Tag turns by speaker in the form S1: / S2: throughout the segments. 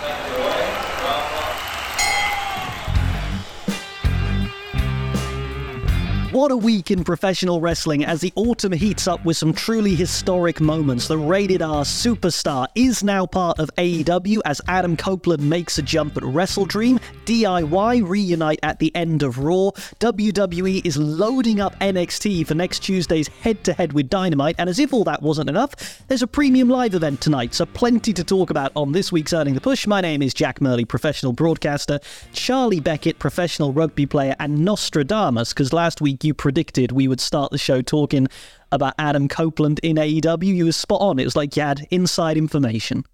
S1: Thank you. What a week in professional wrestling as the autumn heats up with some truly historic moments. The rated R superstar is now part of AEW as Adam Copeland makes a jump at WrestleDream. DIY reunite at the end of Raw. WWE is loading up NXT for next Tuesday's head to head with Dynamite. And as if all that wasn't enough, there's a premium live event tonight. So plenty to talk about on this week's Earning the Push. My name is Jack Murley, professional broadcaster, Charlie Beckett, professional rugby player, and Nostradamus, because last week you predicted we would start the show talking about Adam Copeland in AEW. You were spot on. It was like you had inside information.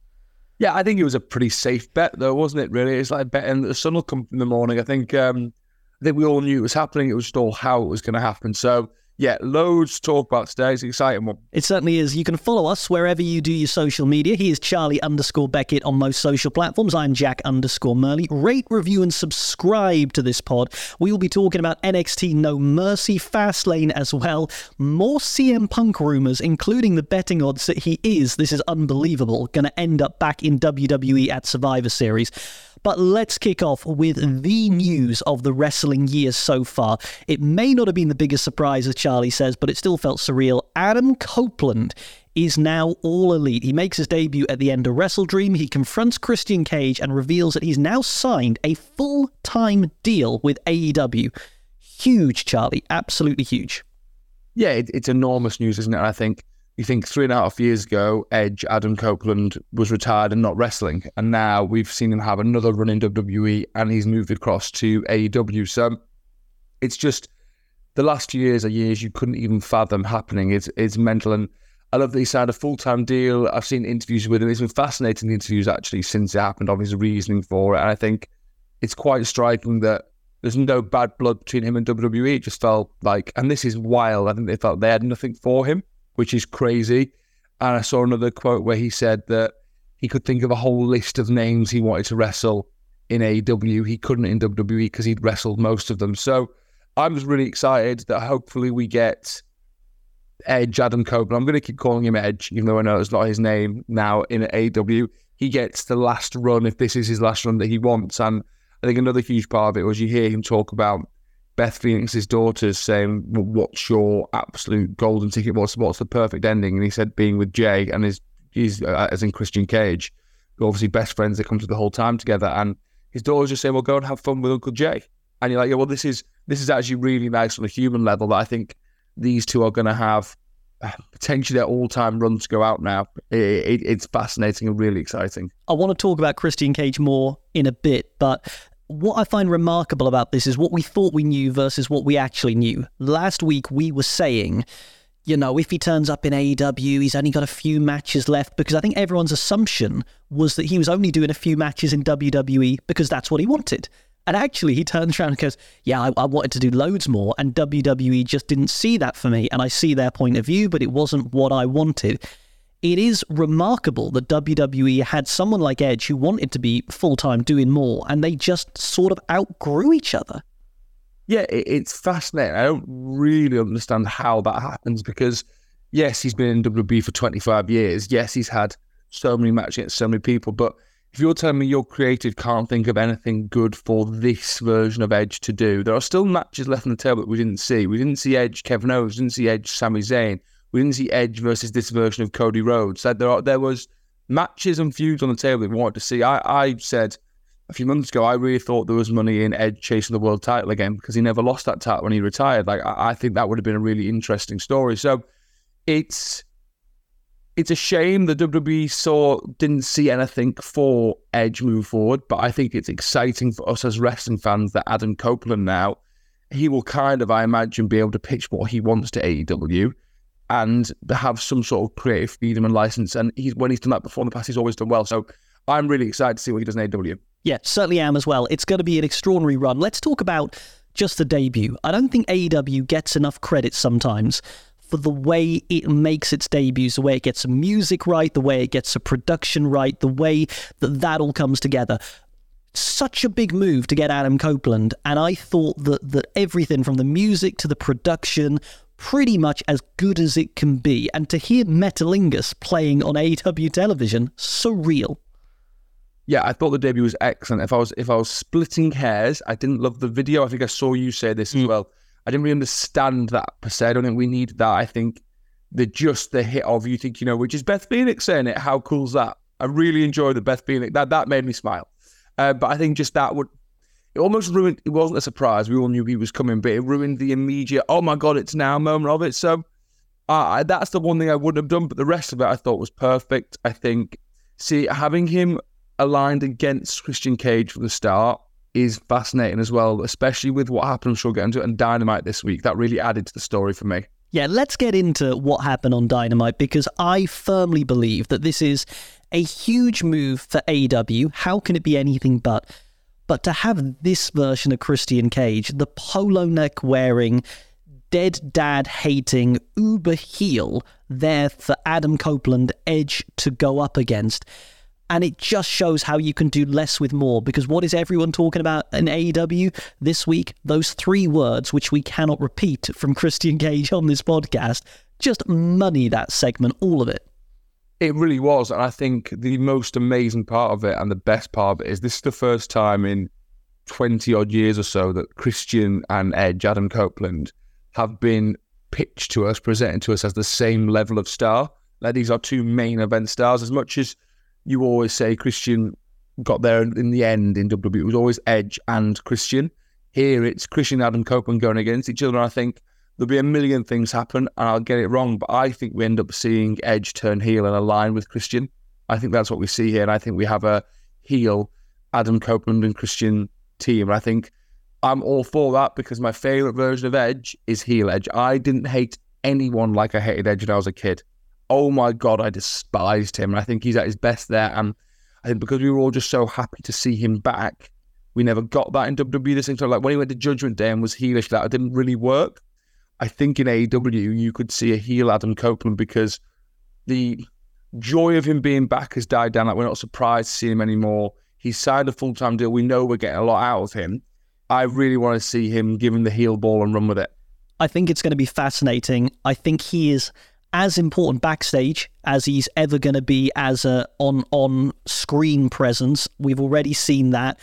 S2: Yeah, I think it was a pretty safe bet, though, wasn't it? Really, it's like betting the sun will come in the morning. I think, um, I think we all knew it was happening. It was just all how it was going to happen. So yeah, loads to talk about today. It's an exciting one.
S1: It certainly is. You can follow us wherever you do your social media. He is Charlie underscore Beckett on most social platforms. I'm Jack underscore Murley. Rate, review, and subscribe to this pod. We will be talking about NXT No Mercy, Fastlane as well. More CM Punk rumors, including the betting odds that he is, this is unbelievable, going to end up back in WWE at Survivor Series. But let's kick off with the news of the wrestling year so far. It may not have been the biggest surprise, as Charlie says, but it still felt surreal. Adam Copeland is now all elite. He makes his debut at the end of WrestleDream. He confronts Christian Cage and reveals that he's now signed a full time deal with AEW. Huge, Charlie. Absolutely huge.
S2: Yeah, it, it's enormous news, isn't it? I think you think three and a half years ago, Edge, Adam Copeland was retired and not wrestling. And now we've seen him have another run in WWE and he's moved across to AEW. So it's just the last few years are years you couldn't even fathom happening. It's, it's mental. And I love that he signed a full time deal. I've seen interviews with him. It's been fascinating interviews actually since it happened of his reasoning for it. And I think it's quite striking that there's no bad blood between him and WWE. It just felt like, and this is wild. I think they felt they had nothing for him which is crazy. And I saw another quote where he said that he could think of a whole list of names he wanted to wrestle in AEW. He couldn't in WWE because he'd wrestled most of them. So I'm just really excited that hopefully we get Edge, Adam Copeland. I'm going to keep calling him Edge, even though I know it's not his name now in AEW. He gets the last run if this is his last run that he wants. And I think another huge part of it was you hear him talk about Beth Phoenix's daughters saying, "What's your absolute golden ticket? What's what's the perfect ending?" And he said, "Being with Jay and his he's uh, as in Christian Cage, who obviously best friends. that come to the whole time together, and his daughters just saying, "Well, go and have fun with Uncle Jay." And you're like, "Yeah, well, this is this is actually really nice on a human level. That I think these two are going to have." Uh, potentially their all-time run to go out now. It, it, it's fascinating and really exciting.
S1: I want to talk about Christian Cage more in a bit, but what I find remarkable about this is what we thought we knew versus what we actually knew. Last week we were saying, you know, if he turns up in AEW, he's only got a few matches left because I think everyone's assumption was that he was only doing a few matches in WWE because that's what he wanted. And actually, he turns around and goes, Yeah, I, I, wanted to do loads more. And WWE just didn't see that for me. And I see their point of view, but it wasn't what I wanted it is remarkable that WWE had someone like Edge who wanted to be full time doing more, and they just sort of outgrew each other.
S2: Yeah, it's fascinating. I don't really understand how that happens because, yes, he's been in WWE for 25 years. Yes, he's had so many matches against so many people. But if you're telling me your creative can't think of anything good for this version of Edge to do, there are still matches left on the table that we didn't see. We didn't see Edge, Kevin Owens, didn't see Edge, Sami Zayn. We didn't see Edge versus this version of Cody Rhodes. That there are, there was matches and feuds on the table that we wanted to see. I, I said a few months ago, I really thought there was money in Edge chasing the world title again because he never lost that title when he retired. Like I, I think that would have been a really interesting story. So it's it's a shame the WWE saw didn't see anything for Edge move forward, but I think it's exciting for us as wrestling fans that Adam Copeland now he will kind of, I imagine, be able to pitch what he wants to AEW and have some sort of creative freedom and license. And he's when he's done that before in the past, he's always done well. So I'm really excited to see what he does in AW.
S1: Yeah, certainly am as well. It's going to be an extraordinary run. Let's talk about just the debut. I don't think AEW gets enough credit sometimes for the way it makes its debuts, the way it gets the music right, the way it gets the production right, the way that that all comes together such a big move to get Adam Copeland, and I thought that that everything from the music to the production pretty much as good as it can be. And to hear Metalingus playing on AEW television, surreal.
S2: yeah, I thought the debut was excellent. If I was if I was splitting hairs, I didn't love the video. I think I saw you say this mm. as well. I didn't really understand that per se. I don't think we need that. I think the just the hit of you think, you know, which is Beth Phoenix saying it. How cool's that? I really enjoyed the Beth Phoenix. That that made me smile. Uh, but I think just that would it almost ruined. It wasn't a surprise. We all knew he was coming, but it ruined the immediate. Oh my god, it's now moment of it. So uh, that's the one thing I wouldn't have done. But the rest of it, I thought was perfect. I think see having him aligned against Christian Cage from the start is fascinating as well, especially with what happened. I'm sure we'll get into it and Dynamite this week. That really added to the story for me.
S1: Yeah, let's get into what happened on Dynamite because I firmly believe that this is a huge move for AEW. How can it be anything but? But to have this version of Christian Cage, the polo neck wearing, dead dad hating, uber heel there for Adam Copeland Edge to go up against and it just shows how you can do less with more because what is everyone talking about in AEW this week? Those three words, which we cannot repeat from Christian Cage on this podcast, just money that segment, all of it.
S2: It really was. And I think the most amazing part of it and the best part of it is this is the first time in 20 odd years or so that Christian and Edge, Adam Copeland, have been pitched to us, presented to us as the same level of star. Like these are two main event stars. As much as you always say Christian got there in the end in WWE. It was always Edge and Christian. Here it's Christian Adam Copeland going against each other. And I think there'll be a million things happen and I'll get it wrong, but I think we end up seeing Edge turn heel and align with Christian. I think that's what we see here. And I think we have a heel Adam Copeland and Christian team. And I think I'm all for that because my favorite version of Edge is heel Edge. I didn't hate anyone like I hated Edge when I was a kid oh my god, I despised him. And I think he's at his best there. And I think because we were all just so happy to see him back, we never got that in WWE. This thing, so like when he went to Judgment Day and was heelish, that didn't really work. I think in AEW you could see a heel Adam Copeland because the joy of him being back has died down. Like we're not surprised to see him anymore. He's signed a full time deal. We know we're getting a lot out of him. I really want to see him give him the heel ball and run with it.
S1: I think it's going to be fascinating. I think he is as important backstage as he's ever going to be as a on on screen presence. We've already seen that.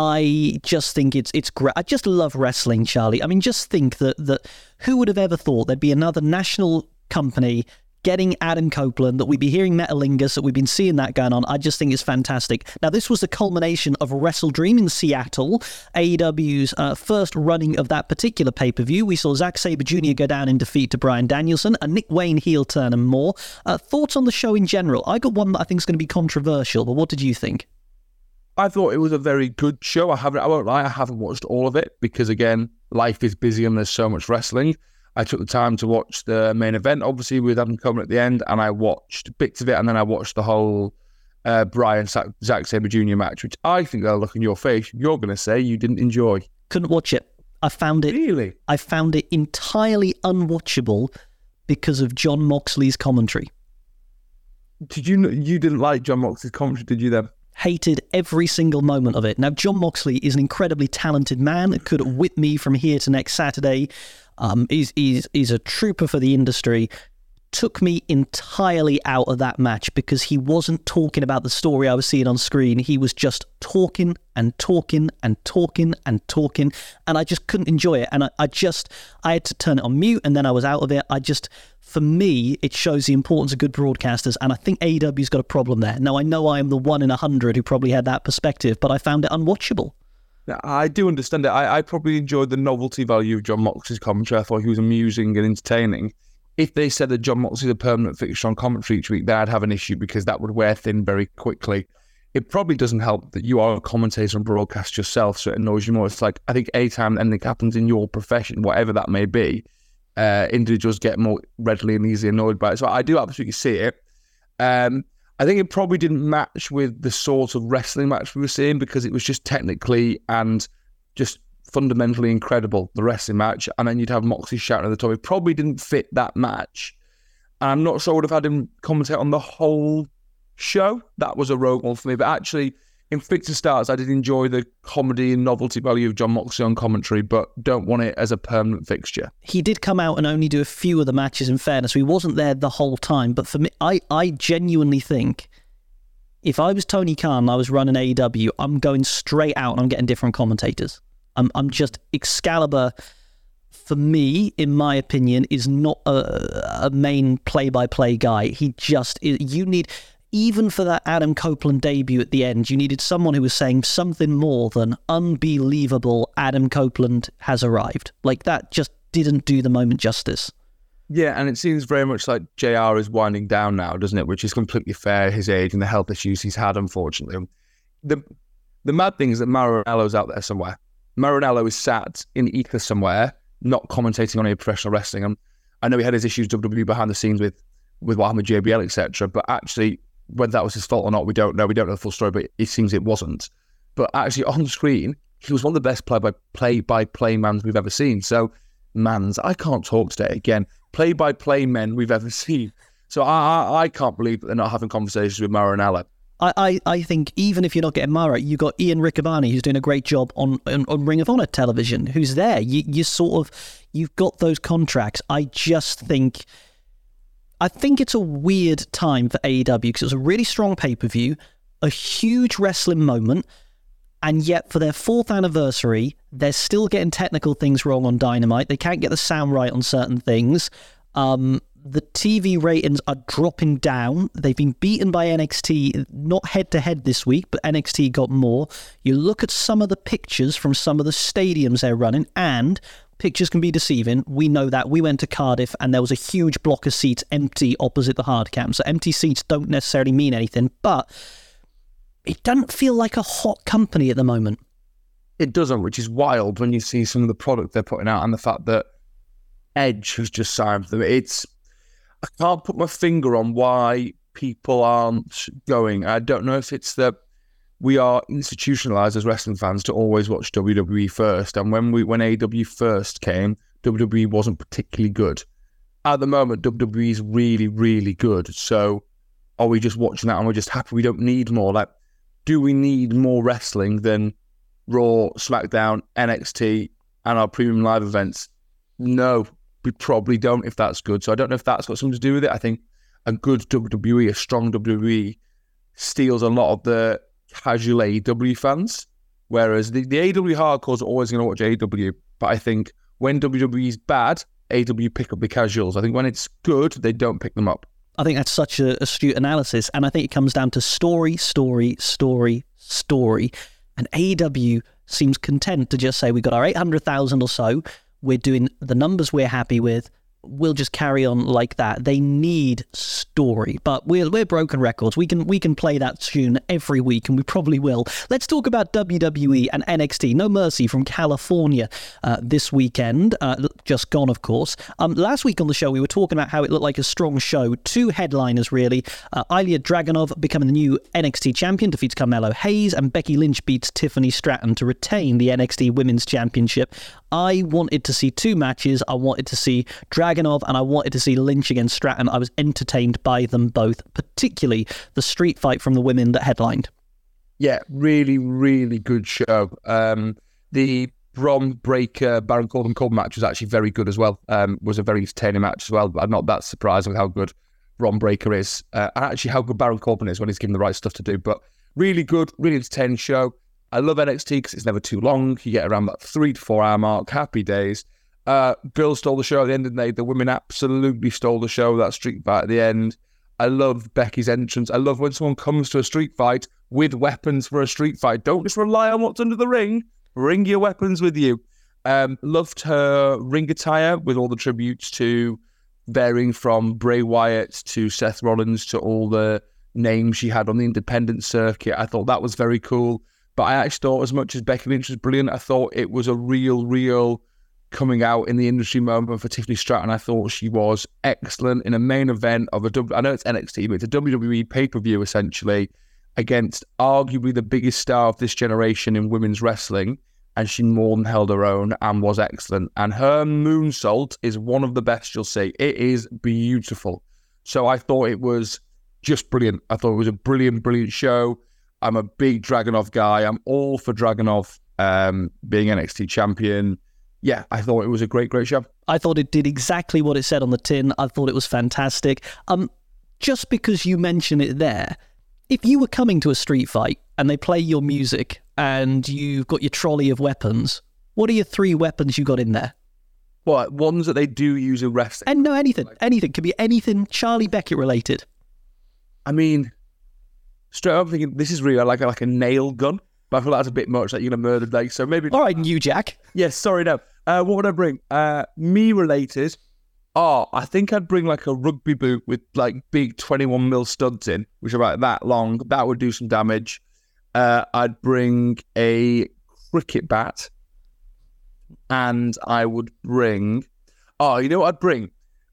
S1: I just think it's it's great. I just love wrestling, Charlie. I mean, just think that that who would have ever thought there'd be another national company getting Adam Copeland, that we'd be hearing Metalingus, that we've been seeing that going on. I just think it's fantastic. Now, this was the culmination of WrestleDream in Seattle, AEW's uh, first running of that particular pay per view. We saw Zack Sabre Jr. go down in defeat to Bryan Danielson, a Nick Wayne heel turn, and more. Uh, thoughts on the show in general? I got one that I think is going to be controversial, but what did you think?
S2: I thought it was a very good show. I haven't, I won't lie, I haven't watched all of it because again, life is busy and there's so much wrestling. I took the time to watch the main event, obviously with Adam Copeland at the end, and I watched bits of it, and then I watched the whole uh, Bryan Zack Sabre Jr. match, which I think they'll look in your face. You're going to say you didn't enjoy.
S1: Couldn't watch it. I found it
S2: really.
S1: I found it entirely unwatchable because of Jon Moxley's commentary.
S2: Did you you didn't like Jon Moxley's commentary? Did you then?
S1: Hated every single moment of it. Now, Jon Moxley is an incredibly talented man, could whip me from here to next Saturday. Um, he's, he's, he's a trooper for the industry. Took me entirely out of that match because he wasn't talking about the story I was seeing on screen. He was just talking and talking and talking and talking, and I just couldn't enjoy it. And I, I just, I had to turn it on mute, and then I was out of it. I just, for me, it shows the importance of good broadcasters, and I think AEW's got a problem there. Now, I know I am the one in a hundred who probably had that perspective, but I found it unwatchable.
S2: I do understand it. I, I probably enjoyed the novelty value of Jon Moxley's commentary. I thought he was amusing and entertaining. If they said that Jon Moxley's a permanent fixture on commentary each week, then I'd have an issue because that would wear thin very quickly. It probably doesn't help that you are a commentator and broadcast yourself, so it annoys you more. It's like I think anytime anything happens in your profession, whatever that may be, uh, individuals get more readily and easily annoyed by it. So I do absolutely see it. Um, I think it probably didn't match with the sort of wrestling match we were seeing because it was just technically and just fundamentally incredible, the wrestling match. And then you'd have Moxie shouting at the top. It probably didn't fit that match. And I'm not sure I would have had him commentate on the whole show. That was a rogue one for me. But actually, in fits and starts, I did enjoy the comedy and novelty value of Jon Moxley on commentary, but don't want it as a permanent fixture.
S1: He did come out and only do a few of the matches. In fairness, he wasn't there the whole time. But for me, I I genuinely think if I was Tony Khan and I was running AEW, I'm going straight out and I'm getting different commentators. I'm, I'm just Excalibur. For me, in my opinion, is not a, a main play-by-play guy. He just you need even for that Adam Copeland debut at the end, you needed someone who was saying something more than unbelievable. Adam Copeland has arrived. Like that just didn't do the moment justice.
S2: Yeah, and it seems very much like JR is winding down now, doesn't it? Which is completely fair, his age and the health issues he's had, unfortunately. The the mad thing is that Mauro Ranallo's out there somewhere. Mauro Ranallo is sat in ether somewhere, not commentating on any professional wrestling. And I know he had his issues WWE behind the scenes with with what happened with JBL, etc. But actually, whether that was his fault or not, we don't know. We don't know the full story, but it seems it wasn't. But actually, on screen, he was one of the best play by play by play mans we've ever seen. So, mans, I can't talk today again play by play men we've ever seen. So I, I, I can't believe that they're not having conversations with Mauro Ranallo.
S1: I, I, I think even if you're not getting Mauro, you got Ian Riccaboni who's doing a great job on, on, on Ring of Honor television, who's there. You you sort of you've got those contracts. I just think I think it's a weird time for AEW because it was a really strong pay per view, a huge wrestling moment, and yet for their fourth anniversary, they're still getting technical things wrong on Dynamite. They can't get the sound right on certain things. Um, the TV ratings are dropping down. They've been beaten by NXT, not head to head this week, but NXT got more. You look at some of the pictures from some of the stadiums they're running, and pictures can be deceiving. We know that. We went to Cardiff and there was a huge block of seats empty opposite the hard cam. So empty seats don't necessarily mean anything, but it doesn't feel like a hot company at the moment.
S2: It doesn't, which is wild when you see some of the product they're putting out and the fact that Edge has just signed them. It's I can't put my finger on why people aren't going. I don't know if it's that we are institutionalized as wrestling fans to always watch WWE first. And when we when AW first came, WWE wasn't particularly good. At the moment, WWE is really, really good. So are we just watching that and we're just happy we don't need more? Like do we need more wrestling than Raw, SmackDown, NXT, and our premium live events? No, we probably don't if that's good. So I don't know if that's got something to do with it. I think a good WWE, a strong WWE, steals a lot of the casual AEW fans. Whereas the, the AEW hardcores are always going to watch AEW. But I think when WWE is bad, AEW pick up the casuals. I think when it's good, they don't pick them up.
S1: I think that's such a astute analysis. And I think it comes down to story, story, story, story. And AEW seems content to just say, we've got our 800,000 or so. We're doing the numbers we're happy with We'll just carry on like that. They need story, but we're we're broken records. We can we can play that tune every week, and we probably will. Let's talk about WWE and NXT. No Mercy from California uh, this weekend, uh, just gone, of course. Um, last week on the show, we were talking about how it looked like a strong show. Two headliners really. Uh, Ilya Dragunov becoming the new NXT champion, defeats Carmelo Hayes, and Becky Lynch beats Tiffany Stratton to retain the NXT Women's Championship. I wanted to see two matches. I wanted to see Dragunov and I wanted to see Lynch against Stratton. I was entertained by them both, particularly the street fight from the women that headlined.
S2: Yeah, really, really good show. Um, the Bron Breakker Baron Corbin Corbin match was actually very good as well. Um, was a very entertaining match as well. But I'm not that surprised with how good Bron Breakker is, uh, and actually how good Baron Corbin is when he's given the right stuff to do. But really good, really entertaining show. I love NXT because it's never too long. You get around that three to four hour mark. Happy days. Uh, girls stole the show at the end of the day. The women absolutely stole the show. That street fight at the end. I love Becky's entrance. I love when someone comes to a street fight with weapons for a street fight. Don't just rely on what's under the ring. Bring your weapons with you. Um, loved her ring attire with all the tributes to varying from Bray Wyatt to Seth Rollins to all the names she had on the independent circuit. I thought that was very cool. But I actually thought, as much as Becky Lynch was brilliant, I thought it was a real, real coming out in the industry moment for Tiffany Stratton. I thought she was excellent in a main event of a. I know it's NXT, but it's a WWE pay per view essentially against arguably the biggest star of this generation in women's wrestling. And she more than held her own and was excellent. And her moonsault is one of the best you'll see. It is beautiful. So I thought it was just brilliant. I thought it was a brilliant, brilliant show. I'm a big Dragunov guy. I'm all for Dragunov um, being NXT champion. Yeah, I thought it was a great, great show.
S1: I thought it did exactly what it said on the tin. I thought it was fantastic. Um, just because you mention it there, If you were coming to a street fight and they play your music and you've got your trolley of weapons, what are your three weapons you got in there?
S2: What ones that they do use in wrestling?
S1: And no, anything, anything could be anything Charlie Beckett related.
S2: I mean, straight up I'm thinking this is really like like a nail gun, but I feel like that's a bit much. Like you're gonna murder like so maybe.
S1: All right, you Jack.
S2: Yes, sorry, no. Uh, what would I bring? Uh, me related. Oh, I think I'd bring like a rugby boot with like big 21 mil studs in, which are about that long. That would do some damage. Uh, I'd bring a cricket bat, and I would bring. Oh, you know what I'd bring?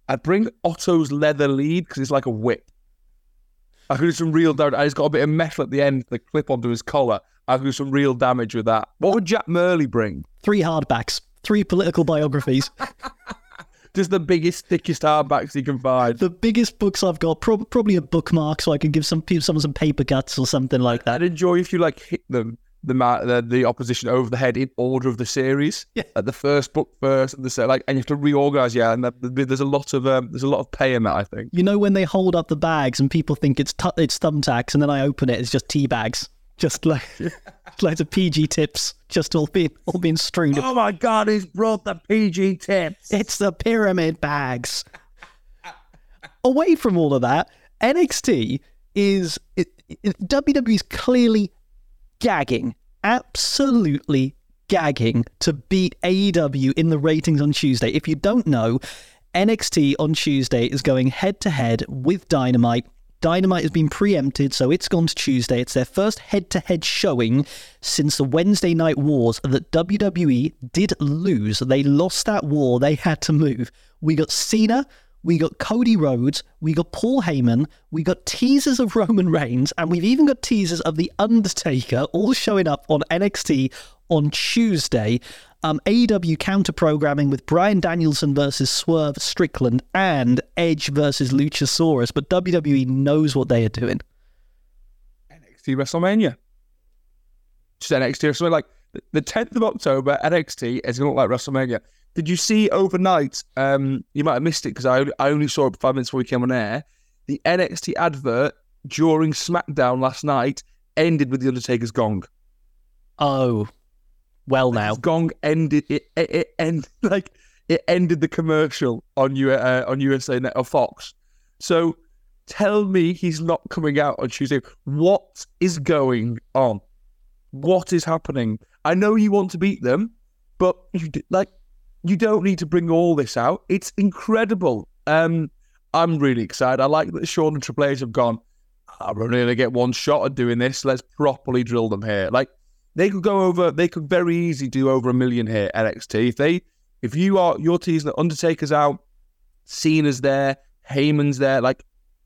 S2: I'd bring Otto's leather lead because it's like a whip. I could do some real damage. I just got a bit of metal at the end, the clip onto his collar. I could do some real damage with that. What would Jack Murley bring?
S1: Three hardbacks, three political biographies.
S2: Just the biggest, thickest hardbacks he can find.
S1: the biggest books I've got, prob- probably a bookmark, so I can give some people someone some paper cuts or something like that.
S2: I'd enjoy if you like hit them the the, the opposition over the head in order of the series.
S1: Yeah.
S2: Like the first book first, and the se- like, and you have to reorganize. Yeah, and that, there's a lot of um, there's a lot of pay in that. I think.
S1: You know when they hold up the bags and people think it's tu- it's thumbtacks, and then I open it, it's just tea bags, just like loads of PG tips, just all being all being strewn.
S2: Oh my god, he's brought the PG tips.
S1: It's the pyramid bags. Away from all of that, NXT is it, it, WWE's clearly gagging, absolutely gagging to beat AEW in the ratings on Tuesday. If you don't know, NXT on Tuesday is going head to head with Dynamite. Dynamite has been preempted, so it's gone to Tuesday. It's their first head to head showing since the Wednesday night wars that WWE did lose. They lost that war, they had to move. We got Cena, we got Cody Rhodes, we got Paul Heyman, we got teasers of Roman Reigns, and we've even got teasers of The Undertaker all showing up on NXT on Tuesday. Um, AEW counter programming with Bryan Danielson versus Swerve Strickland and Edge versus Luchasaurus, but WWE knows what they are doing.
S2: NXT WrestleMania. Just NXT WrestleMania. Like the 10th of October, NXT is going to look like WrestleMania. Did you see overnight? Um, you might have missed it because I, I only saw it five minutes before we came on air. The NXT advert during SmackDown last night ended with the Undertaker's gong.
S1: Oh, well now.
S2: His gong ended. It it, it end like it ended the commercial on U, uh, on USA Net or Fox. So tell me he's not coming out on Tuesday. What is going on? What is happening? I know you want to beat them, but you d- like you don't need to bring all this out. It's incredible. Um, I'm really excited. I like that Sean and Triple H have gone. I'm only going to get one shot at doing this. Let's properly drill them here. Like they could go over. They could very easily do over a million here NXT. If they, if you are you're teasing that Undertaker's out, Cena's there, Heyman's there. Like,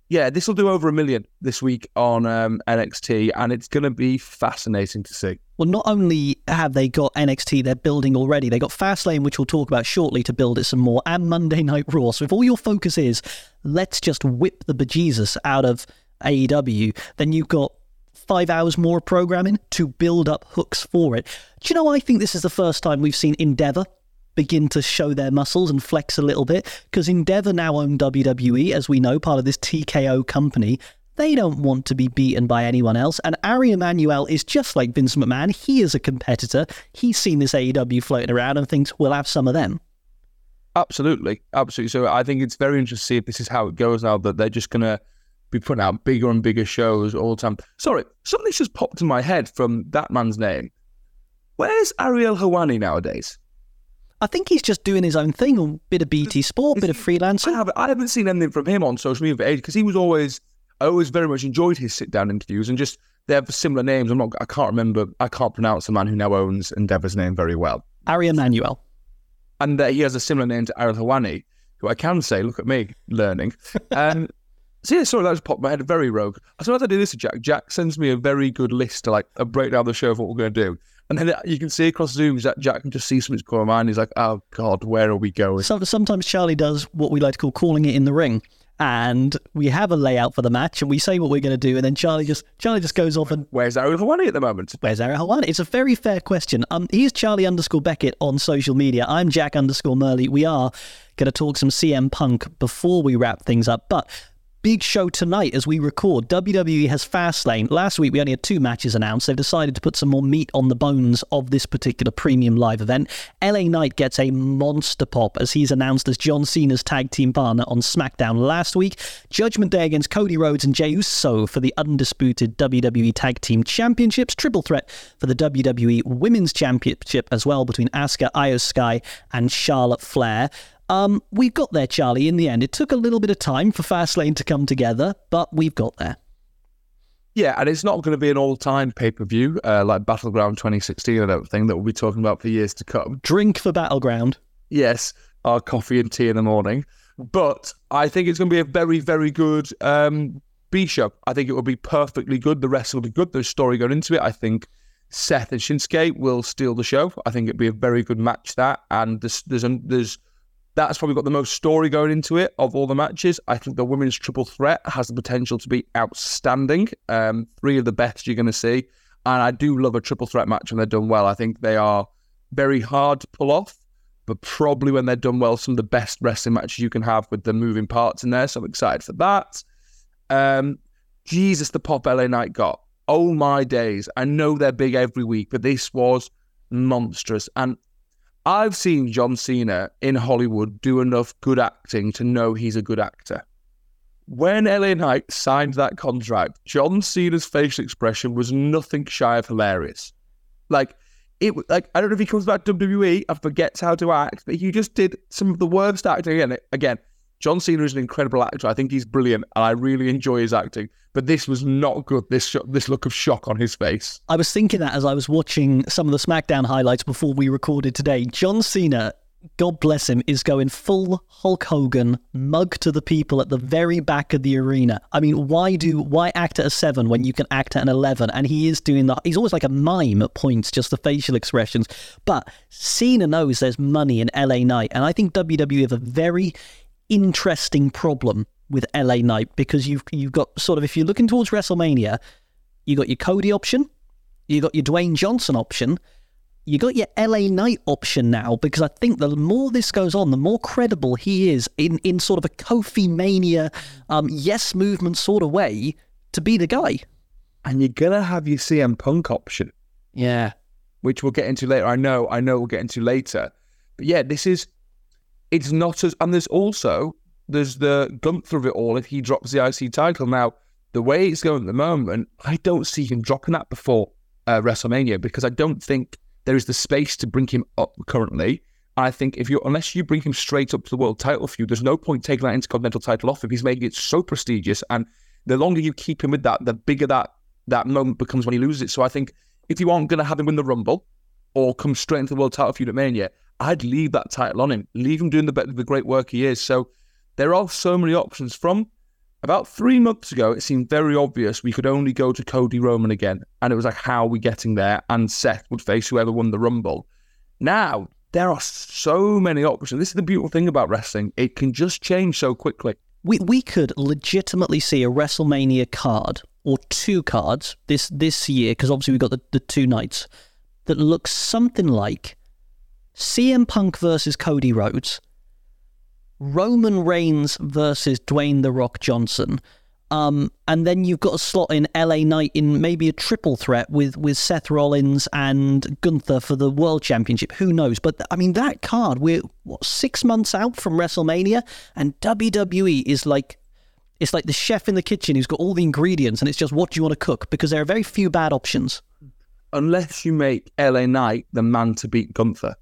S2: yeah, this will do over a million this week on um, NXT, and it's going to be fascinating to see.
S1: Well, not only have they got NXT they're building already, they got Fastlane, which we'll talk about shortly, to build it some more, and Monday Night Raw. So if all your focus is let's just whip the bejesus out of AEW, then you've got five hours more programming to build up hooks for it. Do you know, I think this is the first time we've seen Endeavor begin to show their muscles and flex a little bit because Endeavor now own WWE, as we know, part of this TKO company. They don't want to be beaten by anyone else. And Ari Emanuel is just like Vince McMahon. He is a competitor. He's seen this AEW floating around and thinks we'll have some of them.
S2: Absolutely, absolutely. So I think it's very interesting to see if this is how it goes now. That they're just going to be putting out bigger and bigger shows all the time. Sorry, something's just popped in my head from that man's name. Where's Ariel Helwani nowadays?
S1: I think he's just doing his own thing, a bit of BT Sport, a bit of
S2: I
S1: freelancing.
S2: haven't, I haven't seen anything from him on social media for ages because he was always, I always very much enjoyed his sit down interviews and just they have similar names. I'm not, I can't remember, I can't pronounce the man who now owns Endeavor's name very well.
S1: Ari Emanuel.
S2: and uh, he has a similar name to Ariel Helwani, who I can say, look at me, learning. Um, so yeah, sorry, that just popped my head, very rogue. I sometimes I do this to Jack. Jack sends me a very good list to like a breakdown of the show of what we're going to do. And then you can see across Zoom that Jack can just see something's going on. He's like, oh God, where are we going?
S1: Some, sometimes Charlie does what we like to call calling it in the ring. And we have a layout for the match and we say what we're going to do. And then Charlie just Charlie just goes off and
S2: Where's Ariel Helwani at the moment?
S1: Where's Ariel Helwani? It's a very fair question. Um, he's Charlie underscore Beckett on social media. I'm Jack underscore Murley. We are going to talk some CM Punk before we wrap things up. But big show tonight as we record. WWE has Fastlane. Last week we only had two matches announced. They've decided to put some more meat on the bones of this particular premium live event. LA Knight gets a monster pop as he's announced as John Cena's tag team partner on SmackDown last week. Judgment Day against Cody Rhodes and Jey Uso for the undisputed WWE Tag Team Championships. Triple threat for the WWE Women's Championship as well between Asuka, IYO SKY, and Charlotte Flair. Um, we got there, Charlie, in the end. It took a little bit of time for Fastlane to come together, but we've got there.
S2: Yeah, and it's not going to be an all-time pay-per-view uh, like Battleground 2016. I don't think that we'll be talking about for years to come.
S1: Drink for Battleground.
S2: Yes, our coffee and tea in the morning. But I think it's going to be a very, very good um, B show. I think it will be perfectly good. The rest will be good. There's story going into it. I think Seth and Shinsuke will steal the show. I think it'll be a very good match. That and there's there's there's that's probably got the most story going into it of all the matches. I think the women's triple threat has the potential to be outstanding. Um, three of the best you're going to see. And I do love a triple threat match when they're done well. I think they are very hard to pull off, but probably when they're done well, some of the best wrestling matches you can have with the moving parts in there. So I'm excited for that. Um, Jesus, the pop LA Knight got. Oh my days. I know they're big every week, but this was monstrous. And I've seen John Cena in Hollywood do enough good acting to know he's a good actor. When LA Knight signed that contract, John Cena's facial expression was nothing shy of hilarious. Like it, like I don't know if he comes back WWE and forgets how to act, but he just did some of the worst acting. Again, again, John Cena is an incredible actor. I think he's brilliant, and I really enjoy his acting. But this was not good. This sh- this look of shock on his face.
S1: I was thinking that as I was watching some of the SmackDown highlights before we recorded today. John Cena, God bless him, is going full Hulk Hogan, mug to the people at the very back of the arena. I mean, why do why act at a seven when you can act at an eleven? And he is doing that. He's always like a mime at points, just the facial expressions. But Cena knows there's money in LA Knight, and I think WWE have a very interesting problem with LA Knight because you've you've got sort of if you're looking towards WrestleMania, you got your Cody option, you got your Dwayne Johnson option, you got your LA Knight option now because I think the more this goes on, the more credible he is in in sort of a Kofi Mania, um, yes movement sort of way to be the guy.
S2: And you're gonna have your CM Punk option,
S1: yeah,
S2: which we'll get into later. I know, I know, we'll get into later. But yeah, this is it's not as and there's also there's the Gunther of it all if he drops the IC title. Now, the way it's going at the moment, I don't see him dropping that before uh, WrestleMania because I don't think there is the space to bring him up currently. I think if you unless you bring him straight up to the world title feud, there's no point taking that intercontinental title off him. He's making it so prestigious, and the longer you keep him with that, the bigger that that moment becomes when he loses it. So I think if you aren't going to have him win the Rumble or come straight into the world title feud at Mania, I'd leave that title on him, leave him doing the, the great work he is. So there are so many options. From about three months ago, it seemed very obvious we could only go to Cody Roman again. And it was like, how are we getting there? And Seth would face whoever won the Rumble. Now, there are so many options. This is the beautiful thing about wrestling. It can just change so quickly.
S1: We, we could legitimately see a WrestleMania card or two cards this, this year, because obviously we've got the, the two nights, that looks something like CM Punk versus Cody Rhodes, Roman Reigns versus Dwayne The Rock Johnson. Um, and then you've got a slot in LA Knight in maybe a triple threat with, with Seth Rollins and Gunther for the World Championship. Who knows? But I mean, that card, we're what, six months out from WrestleMania, and WWE is like. It's like the chef in the kitchen who's got all the ingredients, and it's just what do you want to cook? Because there are very few bad options.
S2: Unless you make LA Knight the man to beat Gunther.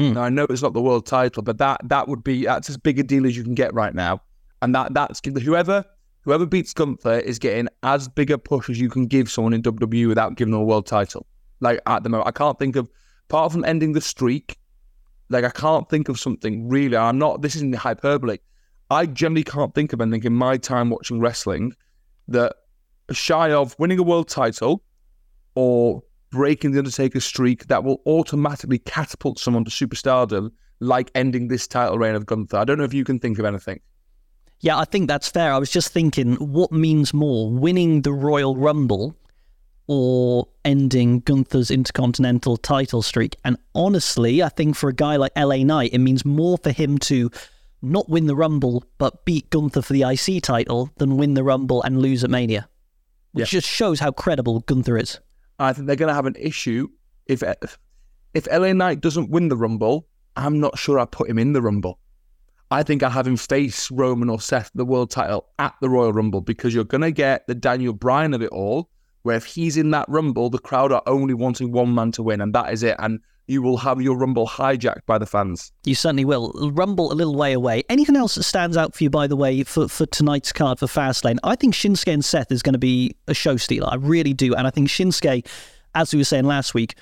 S2: Mm. Now I know it's not the world title, but that that would be that's as big a deal as you can get right now, and that that's whoever whoever beats Gunther is getting as big a push as you can give someone in WWE without giving them a world title. Like at the moment, I can't think of apart from ending the streak. Like I can't think of something really. I'm not. This isn't hyperbole. I generally can't think of anything in my time watching wrestling that shy of winning a world title or breaking the Undertaker's streak that will automatically catapult someone to superstardom, like ending this title reign of Gunther. I don't know if you can think of anything.
S1: Yeah, I think that's fair. I was just thinking, what means more, winning the Royal Rumble or ending Gunther's Intercontinental title streak? And honestly, I think for a guy like LA Knight, it means more for him to not win the Rumble but beat Gunther for the IC title than win the Rumble and lose at Mania, which just shows how credible Gunther is.
S2: I think they're going to have an issue if if LA Knight doesn't win the Rumble. I'm not sure I put him in the Rumble. I think I have him face Roman or Seth the world title at the Royal Rumble because you're going to get the Daniel Bryan of it all, where if he's in that Rumble, the crowd are only wanting one man to win, and that is it. And you will have your Rumble hijacked by the fans.
S1: You certainly will. Rumble a little way away. Anything else that stands out for you, by the way, for, for tonight's card for Fastlane? I think Shinsuke and Seth is going to be a show stealer. I really do. And I think Shinsuke, as we were saying last week,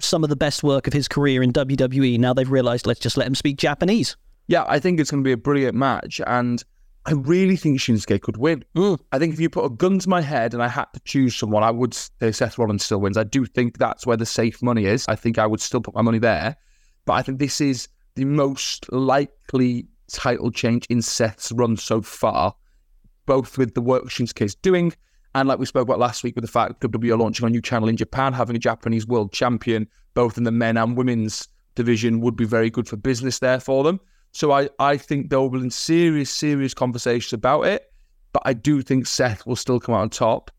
S1: some of the best work of his career in WWE. Now they've realised, let's just let him speak Japanese.
S2: Yeah, I think it's going to be a brilliant match. And I really think Shinsuke could win.
S1: Mm.
S2: I think if you put a gun to my head and I had to choose someone, I would say Seth Rollins still wins. I do think that's where the safe money is. I think I would still put my money there. But I think this is the most likely title change in Seth's run so far, both with the work Shinsuke is doing and like we spoke about last week with the fact WWE are launching a new channel in Japan, having a Japanese world champion, both in the men and women's division, would be very good for business there for them. So I, I think they'll be in serious, serious conversations about it. But I do think Seth will still come out on top.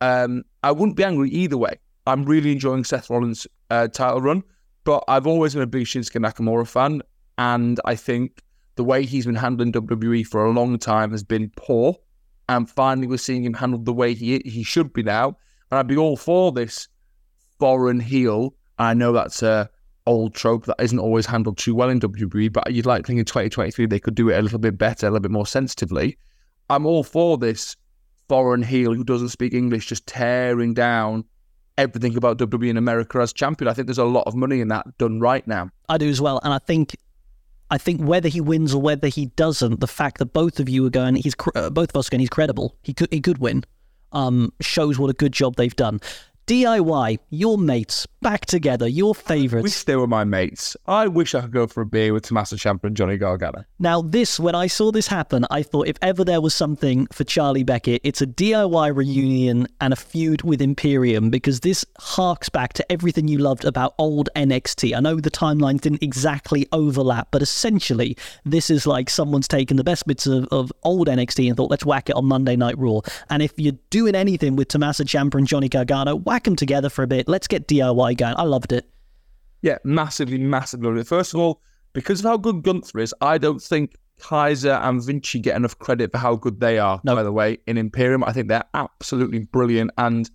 S2: Um, I wouldn't be angry either way. I'm really enjoying Seth Rollins' uh, title run, but I've always been a big Shinsuke Nakamura fan, and I think the way he's been handling WWE for a long time has been poor. And finally, we're seeing him handled the way he he should be now. And I'd be all for this foreign heel. I know that's a old trope that isn't always handled too well in WWE, but you'd like to think in 2023 they could do it a little bit better, a little bit more sensitively. I'm all for this foreign heel who doesn't speak English just tearing down everything about WWE in America as champion. I think there's a lot of money in that done right now.
S1: I do as well, and I think I think whether he wins or whether he doesn't, the fact that both of you are going, he's uh, both of us are going, he's credible. He could he could win. Um, shows what a good job they've done. DIY, your mates, back together, your favourites.
S2: Wish they were my mates. I wish I could go for a beer with Tommaso Ciampa and Johnny Gargano.
S1: Now, this, when I saw this happen, I thought if ever there was something for Charlie Beckett, it's a DIY reunion and a feud with Imperium because this harks back to everything you loved about old NXT. I know the timelines didn't exactly overlap, but essentially, this is like someone's taken the best bits of, of old NXT and thought, let's whack it on Monday Night Raw. And if you're doing anything with Tommaso Ciampa and Johnny Gargano, whack them together for a bit. Let's get DIY going. I loved it.
S2: Yeah, massively, massively. loved it. First of all, because of how good Gunther is, I don't think Kaiser and Vinci get enough credit for how good they are, no. by the way, in Imperium. I think they're absolutely brilliant. And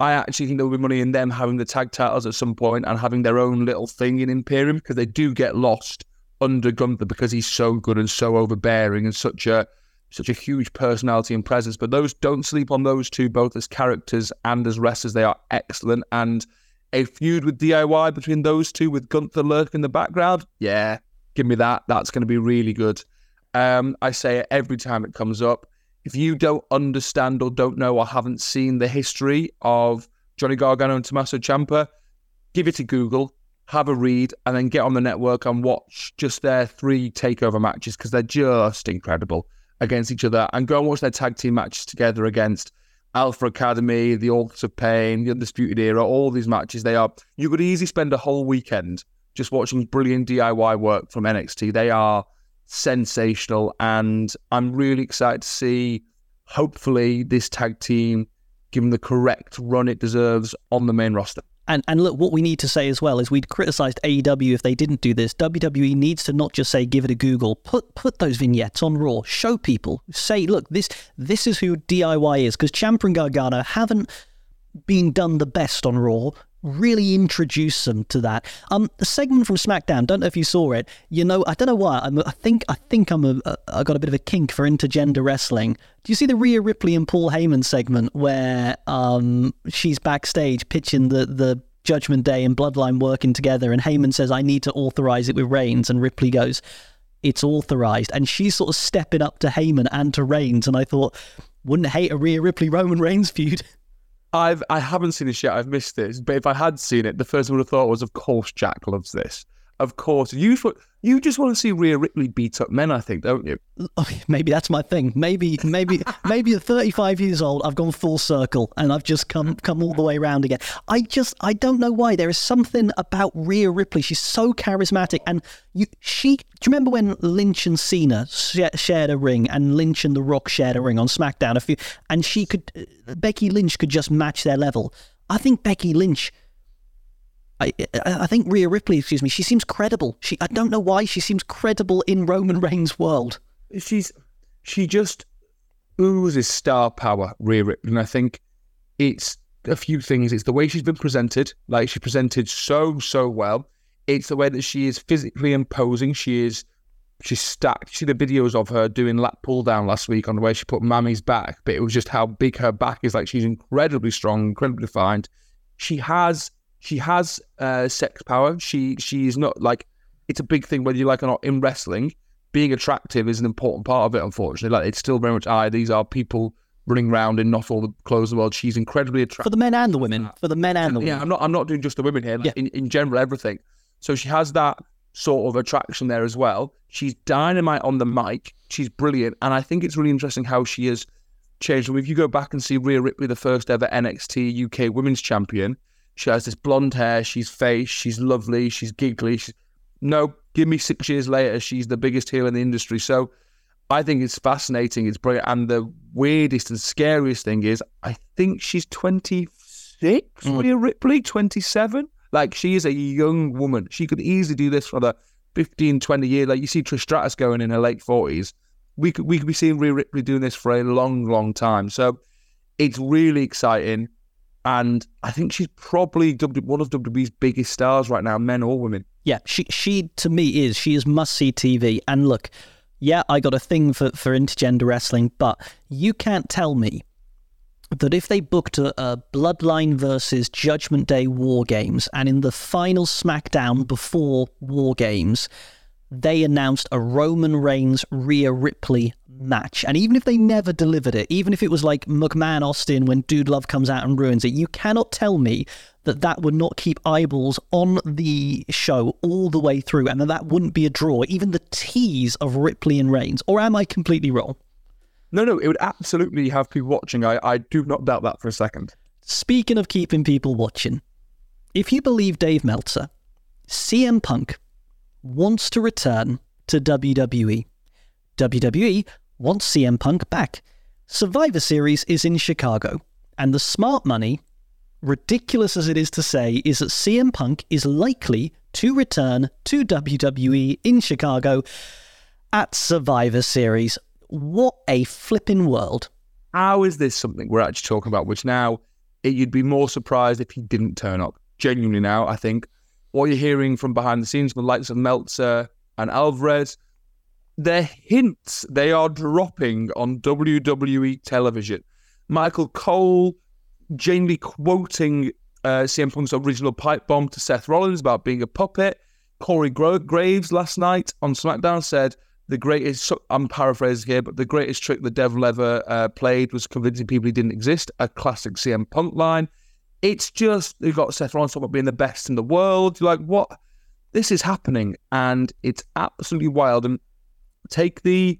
S2: I actually think there'll be money in them having the tag titles at some point and having their own little thing in Imperium because they do get lost under Gunther because he's so good and so overbearing and such a such a huge personality and presence. But those don't sleep on those two, both as characters and as wrestlers. They are excellent. And a feud with DIY between those two with Gunther lurk in the background, yeah, give me that. That's going to be really good. Um, I say it every time it comes up. If you don't understand or don't know or haven't seen the history of Johnny Gargano and Tommaso Ciampa, give it a Google, have a read, and then get on the network and watch just their three takeover matches because they're just incredible against each other and go and watch their tag team matches together against Alpha Academy, the Authors of Pain, the Undisputed Era, all these matches. They are, you could easily spend a whole weekend just watching brilliant DIY work from NXT. They are sensational. And I'm really excited to see, hopefully, this tag team given the correct run it deserves on the main roster.
S1: And and look, what we need to say as well is we'd criticised AEW if they didn't do this. WWE needs to not just say give it a Google, put put those vignettes on Raw, show people, say look this this is who DIY is because Ciampa and Gargano haven't been done the best on Raw. Really introduce them to that. Um, the segment from SmackDown. Don't know if you saw it. You know, I don't know why. I'm, I think I think I'm a, a I got a bit of a kink for intergender wrestling. Do you see the Rhea Ripley and Paul Heyman segment where um she's backstage pitching the the Judgment Day and Bloodline working together, and Heyman says, "I need to authorize it with Reigns," and Ripley goes, "It's authorized," and she's sort of stepping up to Heyman and to Reigns, and I thought, wouldn't hate a Rhea Ripley Roman Reigns feud.
S2: I've I haven't seen this yet. I've missed this, but if I had seen it, the first thing I would have thought was, of course, Jack loves this. Of course. You you just want to see Rhea Ripley beat up men, I think, don't you?
S1: Oh, maybe that's my thing. Maybe, maybe, maybe at 35 years old, I've gone full circle and I've just come come all the way around again. I just, I don't know why. There is something about Rhea Ripley. She's so charismatic, and you, she. Do you remember when Lynch and Cena shared a ring, and Lynch and The Rock shared a ring on SmackDown a few, and she could, uh, Becky Lynch could just match their level. I think Becky Lynch I, I think Rhea Ripley, excuse me, she seems credible. She, I don't know why she seems credible in Roman Reigns' world.
S2: She's, she just oozes star power, Rhea Ripley, and I think it's a few things. It's the way she's been presented, like she presented so so well. It's the way that she is physically imposing. She is, she's stacked. See the videos of her doing lat pull down last week on the way she put Mammy's back, but it was just how big her back is. Like she's incredibly strong, incredibly defined. She has she has uh, sex power. She she's not like it's a big thing whether you like or not in wrestling. Being attractive is an important part of it. Unfortunately, like it's still very much I. These are people running around in not all the clothes of the world. She's incredibly attractive
S1: for the men and the women. For the men and the
S2: yeah,
S1: women.
S2: I'm not I'm not doing just the women here. Like, yeah. in in general, everything. So she has that sort of attraction there as well. She's dynamite on the mic. She's brilliant, and I think it's really interesting how she has changed. If you go back and see Rhea Ripley, the first ever NXT UK Women's Champion, she has this blonde hair. She's face. She's lovely. She's giggly. She's... No, give me six years later. She's the biggest heel in the industry. So I think it's fascinating. It's brilliant. And the weirdest and scariest thing is, I think she's 26, mm. Rhea Ripley, 27. Like, she is a young woman. She could easily do this for the 15, 20 years. Like, you see Trish Stratus going in her late 40s. We could, we could be seeing Rhea Ripley doing this for a long, long time. So it's really exciting. And I think she's probably one of WWE's biggest stars right now, men or women.
S1: Yeah, she she to me is she is must see TV. And look, yeah, I got a thing for for intergender wrestling, but you can't tell me that if they booked a, a Bloodline versus Judgment Day War Games, and in the final SmackDown before War Games, they announced a Roman Reigns Rhea Ripley match. And even if they never delivered it, even if it was like McMahon Austin when Dude Love comes out and ruins it, you cannot tell me that that would not keep eyeballs on the show all the way through and that that wouldn't be a draw, even the tease of Ripley and Reigns. Or am I completely wrong?
S2: No, no, it would absolutely have people watching. I, I do not doubt that for a second.
S1: Speaking of keeping people watching, if you believe Dave Meltzer, CM Punk wants to return to WWE. WWE wants CM Punk back. Survivor Series is in Chicago, and the smart money, ridiculous as it is to say, is that CM Punk is likely to return to WWE in Chicago at Survivor Series. What a flipping world.
S2: How is this something we're actually talking about, which now it, you'd be more surprised if he didn't turn up? Genuinely, now, I think what you're hearing from behind the scenes from the likes of Meltzer and Alvarez, they're hints they are dropping on WWE television. Michael Cole genuinely quoting uh, CM Punk's original pipe bomb to Seth Rollins about being a puppet. Corey Gro- Graves last night on SmackDown said the greatest, I'm paraphrasing here, but the greatest trick the devil ever uh, played was convincing people he didn't exist, a classic CM Punk line. It's just you've got Seth Rollins talking about being the best in the world. You're like, what? This is happening, and it's absolutely wild. And take the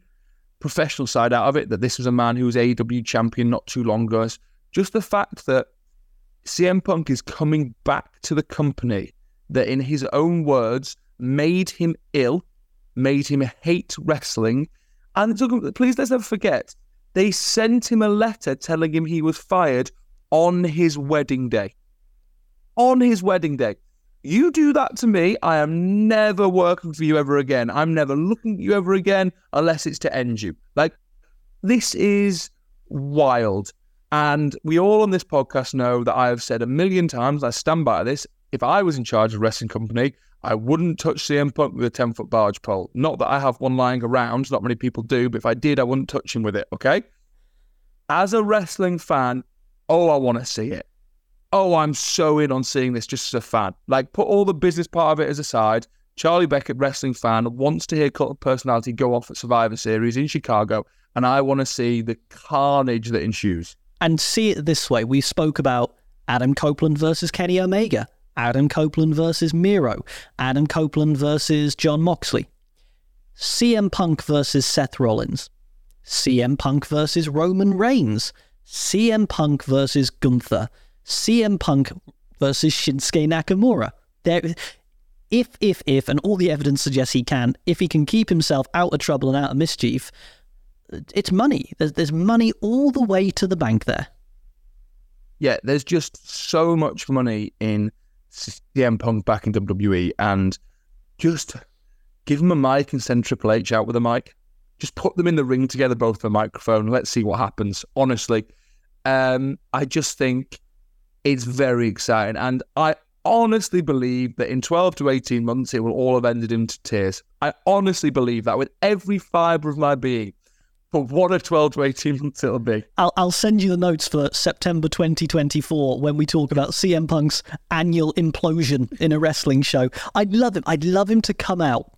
S2: professional side out of it. That this was a man who was AEW champion not too long ago. Just the fact that CM Punk is coming back to the company that, in his own words, made him ill, made him hate wrestling. And please let's never forget, they sent him a letter telling him he was fired on his wedding day. On his wedding day. You do that to me, I am never working for you ever again. I'm never looking at you ever again unless it's to end you. Like, this is wild. And we all on this podcast know that I have said a million times, I stand by this. If I was in charge of a wrestling company, I wouldn't touch CM Punk with a 10 foot barge pole. Not that I have one lying around, not many people do, but if I did, I wouldn't touch him with it, okay? As a wrestling fan, oh, I want to see it. Oh, I'm so in on seeing this just as a fan. Like, put all the business part of it as aside. Charlie Beckett, wrestling fan, wants to hear Cult of Personality go off at Survivor Series in Chicago, and I want to see the carnage that ensues.
S1: And see it this way: we spoke about Adam Copeland versus Kenny Omega. Adam Copeland versus Miro, Adam Copeland versus Jon Moxley, CM Punk versus Seth Rollins, CM Punk versus Roman Reigns, CM Punk versus Gunther, CM Punk versus Shinsuke Nakamura. There, if, if, if, and all the evidence suggests he can, if he can keep himself out of trouble and out of mischief, it's money. There's, there's money all the way to the bank there.
S2: Yeah, there's just so much money in CM Punk back in WWE, and just give him a mic and send Triple H out with a mic. Just put them in the ring together, both for microphone. Let's see what happens. Honestly, um, I just think it's very exciting, and I honestly believe that in 12 to 18 months it will all have ended into tears. I honestly believe that with every fibre of my being. But what a 12 to 18 months it'll be.
S1: I'll, I'll send you the notes for September 2024 when we talk about CM Punk's annual implosion in a wrestling show. I'd love him. I'd love him to come out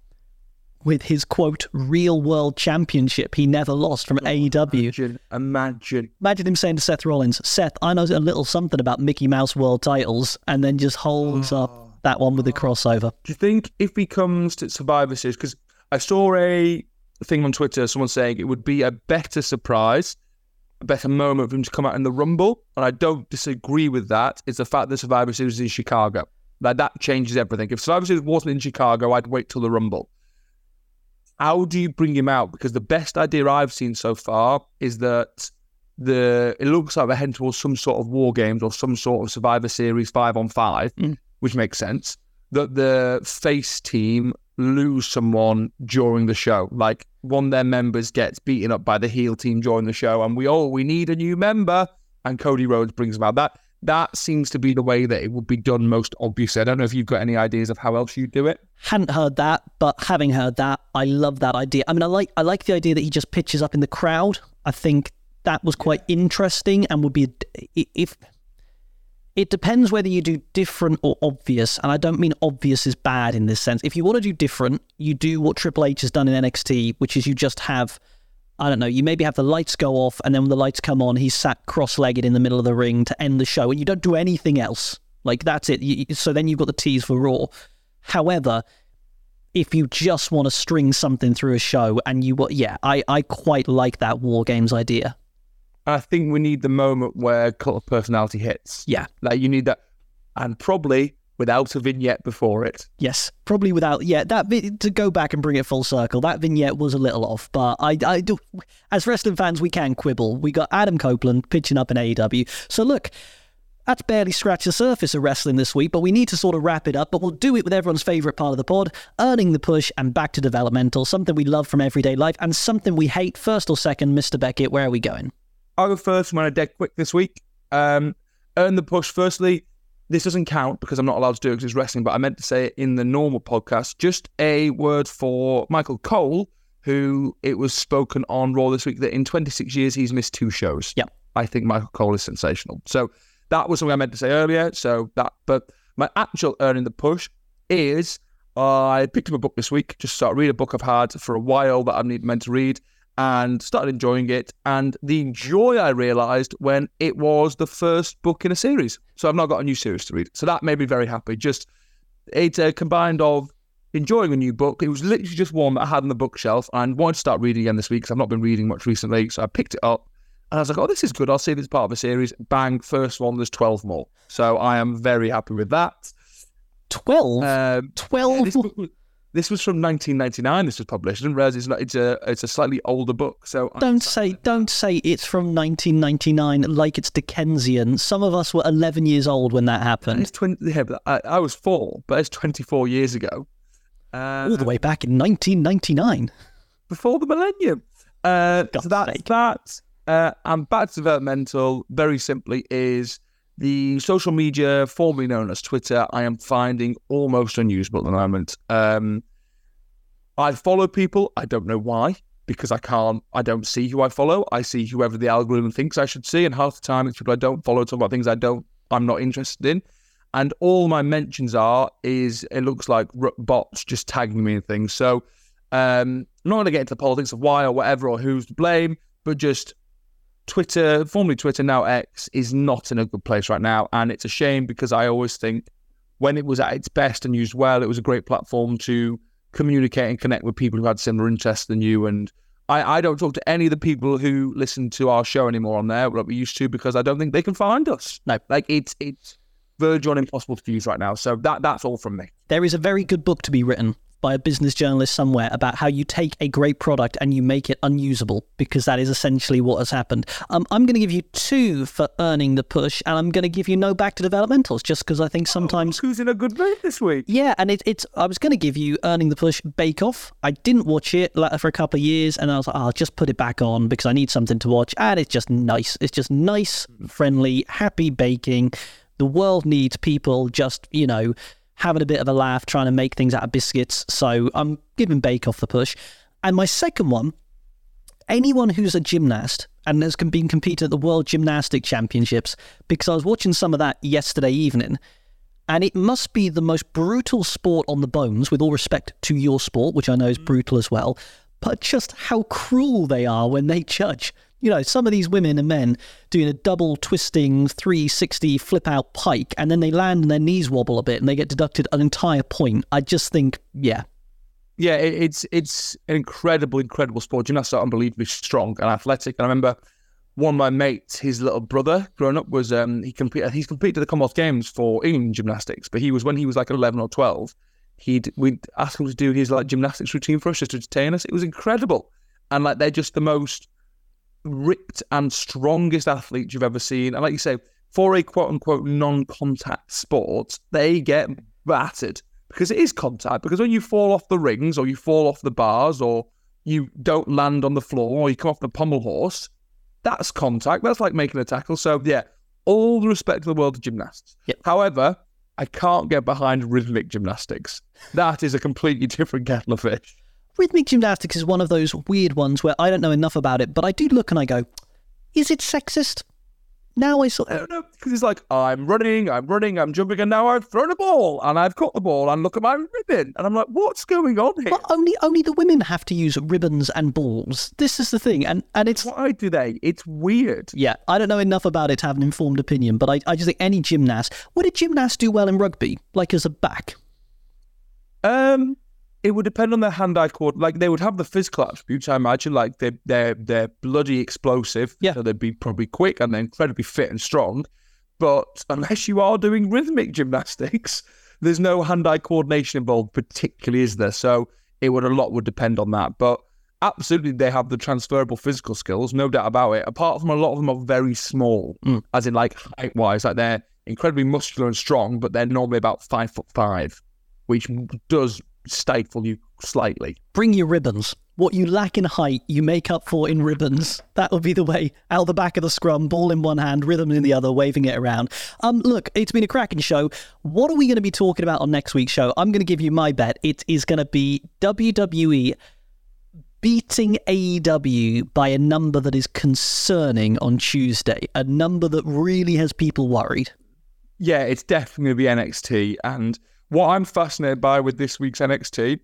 S1: with his quote real world championship he never lost from oh, AEW.
S2: Imagine, imagine.
S1: Imagine him saying to Seth Rollins, Seth, I know a little something about Mickey Mouse world titles, and then just holds oh. up that one with the oh. crossover.
S2: Do you think if he comes to Survivor Series, because I saw a thing on Twitter, someone saying it would be a better surprise, a better moment for him to come out in the Rumble. And I don't disagree with that. It's the fact that Survivor Series is in Chicago. Like that changes everything. If Survivor Series wasn't in Chicago, I'd wait till the Rumble. How do you bring him out? Because the best idea I've seen so far is that the it looks like they're heading towards some sort of war games or some sort of Survivor Series five on five, mm. which makes sense. That the face team lose someone during the show. Like one of their members gets beaten up by the heel team during the show, and we all we need a new member, and Cody Rhodes brings about that. That seems to be the way that it would be done most obviously. I don't know if you've got any ideas of how else you do it.
S1: Hadn't heard that, but having heard that, I love that idea. I mean, I like I like the idea that he just pitches up in the crowd. I think that was quite interesting and would be if it depends whether you do different or obvious. And I don't mean obvious is bad in this sense. If you want to do different, you do what Triple H has done in NXT, which is you just have, I don't know, you maybe have the lights go off, and then when the lights come on, he's sat cross legged in the middle of the ring to end the show, and you don't do anything else. Like, that's it. You, so then you've got the tease for Raw. However, if you just want to string something through a show and you yeah I, I quite like that war games idea
S2: I think we need the moment where cult of personality hits.
S1: Yeah.
S2: Like you need that. And probably without a vignette before it.
S1: Yes, probably without. Yeah, that to go back and bring it full circle. That vignette was a little off, but I, I do. As wrestling fans, we can quibble. We got Adam Copeland pitching up in AEW. So look, that's barely scratched the surface of wrestling this week, but we need to sort of wrap it up. But we'll do it with everyone's favourite part of the pod earning the push and back to developmental, something we love from everyday life and something we hate. First or second, Mr. Beckett, where are we going?
S2: I'll go first when I dead quick this week. Um, earn the push. Firstly, this doesn't count because I'm not allowed to do it because it's wrestling, but I meant to say it in the normal podcast. Just a word for Michael Cole, who it was spoken on Raw this week that in 26 years he's missed two shows.
S1: Yeah.
S2: I think Michael Cole is sensational. So that was something I meant to say earlier. So that, but my actual earning the push is I picked up a book this week, just started reading a book I've had for a while that I'm meant to read and started enjoying it. And the joy I realized when it was the first book in a series. So I've now got a new series to read. So that made me very happy. Just it's a combined of enjoying a new book. It was literally just one that I had on the bookshelf and wanted to start reading again this week because I've not been reading much recently. So I picked it up and I was like, oh, this is good. I'll see this part of a series. Bang, first one, there's 12 more. So I am very happy with that.
S1: 12? Um, 12?
S2: Yeah, this was from 1999. This was published. I didn't realize it's not. It's a it's a slightly older book. So
S1: don't say don't say it's from 1999 like it's Dickensian. Some of us were 11 years old when that happened.
S2: It's 20. Yeah, but I, I was four, but it's 24 years ago.
S1: Uh, All the way back in 1999,
S2: before the millennium. Uh, so that's that. Uh, and back to developmental. Very simply, is the social media, formerly known as Twitter, I am finding almost unusable at the moment. Um, I follow people. I don't know why, because I can't, I don't see who I follow. I see whoever the algorithm thinks I should see. And half the time, it's people I don't follow talking about things I don't, I'm not interested in. And all my mentions are is it looks like bots just tagging me and things. So um, I'm not going to get into the politics of why or whatever or who's to blame, but just Twitter, formerly Twitter, now X, is not in a good place right now. And it's a shame because I always think when it was at its best and used well, it was a great platform to communicate and connect with people who had similar interests than you. And I, I don't talk to any of the people who listen to our show anymore on there like we used to because I don't think they can find us.
S1: No.
S2: Like it's it's verge on impossible to use right now. So that that's all from me.
S1: There is a very good book to be written by a business journalist somewhere about how you take a great product and you make it unusable because that is essentially what has happened. Um, I'm going to give you two for earning the push, and I'm going to give you no back to developmentals just because I think sometimes.
S2: Who's in a good mood this week?
S1: Yeah, and it, it's. I was going to give you earning the push Bake Off. I didn't watch it for a couple of years, and I was like, oh, I'll just put it back on because I need something to watch, and it's just nice. It's just nice, friendly, happy baking. The world needs people just you know having a bit of a laugh, trying to make things out of biscuits. So I'm giving Bake Off the push. And my second one, anyone who's a gymnast and has been competing at the World Gymnastic Championships, because I was watching some of that yesterday evening, and it must be the most brutal sport on the bones, with all respect to your sport, which I know is mm. brutal as well, but just how cruel they are when they judge. You know, some of these women and men doing a double twisting 360 flip out pike and then they land and their knees wobble a bit and they get deducted an entire point. I just think, yeah.
S2: Yeah, it's it's an incredible, incredible sport. Gymnasts are unbelievably strong and athletic. And I remember one of my mates, his little brother, growing up, was um he competed he's competed at the Commonwealth Games for England gymnastics, but he was when he was like eleven or twelve, he'd we'd ask him to do his like gymnastics routine for us just to entertain us. It was incredible. And like they're just the most ripped and strongest athletes you've ever seen. And like you say, for a quote unquote non contact sport, they get battered because it is contact. Because when you fall off the rings or you fall off the bars or you don't land on the floor or you come off the pommel horse, that's contact. That's like making a tackle. So, yeah, all the respect to the world of gymnasts.
S1: Yep.
S2: However, I can't get behind rhythmic gymnastics. That is a completely different kettle of fish.
S1: Rhythmic gymnastics is one of those weird ones where I don't know enough about it, but I do look and I go, is it sexist? Now I sort
S2: know because it's like I'm running, I'm running, I'm jumping, and now I've thrown a ball and I've caught the ball and look at my ribbon, and I'm like, what's going on here?
S1: Only only the women have to use ribbons and balls. This is the thing, and and it's
S2: Why do they? It's weird.
S1: yeah. I don't know enough about it to have an informed opinion, but I, I just think any gymnast would a gymnast do well in rugby, like as a back?
S2: Um, it would depend on their hand-eye coordination. Like they would have the physical attributes, I imagine. Like they they're they're bloody explosive.
S1: Yeah.
S2: So they'd be probably quick and they're incredibly fit and strong. But unless you are doing rhythmic gymnastics, there's no hand-eye coordination involved, particularly, is there? So it would a lot would depend on that. But absolutely, they have the transferable physical skills, no doubt about it. Apart from a lot of them are very small,
S1: Mm.
S2: as in like height-wise, like they're incredibly muscular and strong, but they're normally about five foot five, which does stifle you slightly.
S1: Bring your ribbons. What you lack in height, you make up for in ribbons. That would be the way. Out the back of the scrum, ball in one hand, rhythm in the other, waving it around. Um, look, it's been a cracking show. What are we going to be talking about on next week's show? I'm going to give you my bet. It is going to be WWE beating AEW by a number that is concerning on Tuesday, a number that really has people worried.
S2: Yeah, it's definitely going to be NXT. And what I'm fascinated by with this week's NXT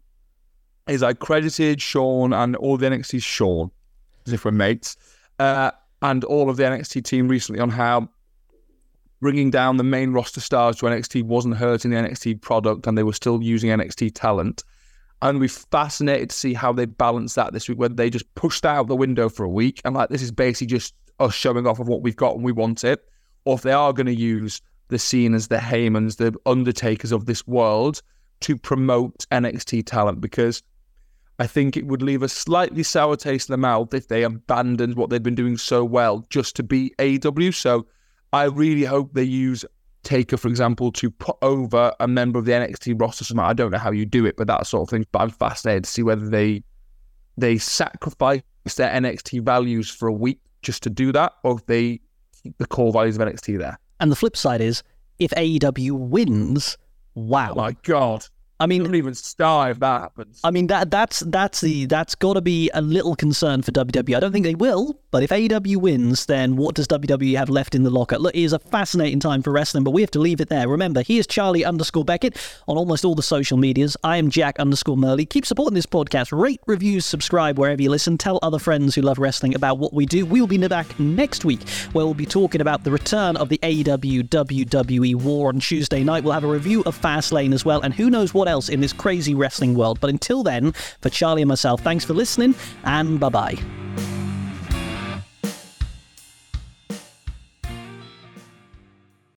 S2: is I credited Shawn and all the NXT Shawn, as if we're mates, uh, and all of the NXT team recently on how bringing down the main roster stars to NXT wasn't hurting the NXT product and they were still using NXT talent. And we're fascinated to see how they balance that this week, whether they just pushed out the window for a week and like this is basically just us showing off of what we've got and we want it, or if they are going to use the Cenas, the Heymans, the Undertakers of this world to promote NXT talent because I think it would leave a slightly sour taste in the mouth if they abandoned what they've been doing so well just to be AEW. So I really hope they use Taker, for example, to put over a member of the NXT roster. Somehow. I don't know how you do it, but that sort of thing. But I'm fascinated to see whether they they sacrifice their NXT values for a week just to do that, or if they keep the core values of NXT there.
S1: And the flip side is, if AEW wins, wow.
S2: Oh my God.
S1: I mean,
S2: don't even start if that happens.
S1: I mean that that's that's the that's got to be a little concern for WWE. I don't think they will, but if AEW wins, then what does WWE have left in the locker? Look, it is a fascinating time for wrestling, but we have to leave it there. Remember, he is Charlie underscore Beckett on almost all the social medias. I am Jack underscore Murley. Keep supporting this podcast. Rate, review, subscribe wherever you listen. Tell other friends who love wrestling about what we do. We'll be back next week where we'll be talking about the return of the AEW WWE War on Tuesday night. We'll have a review of Fastlane as well, and who knows what else in this crazy wrestling world. But until then, for Charlie and myself, thanks for listening, and bye bye.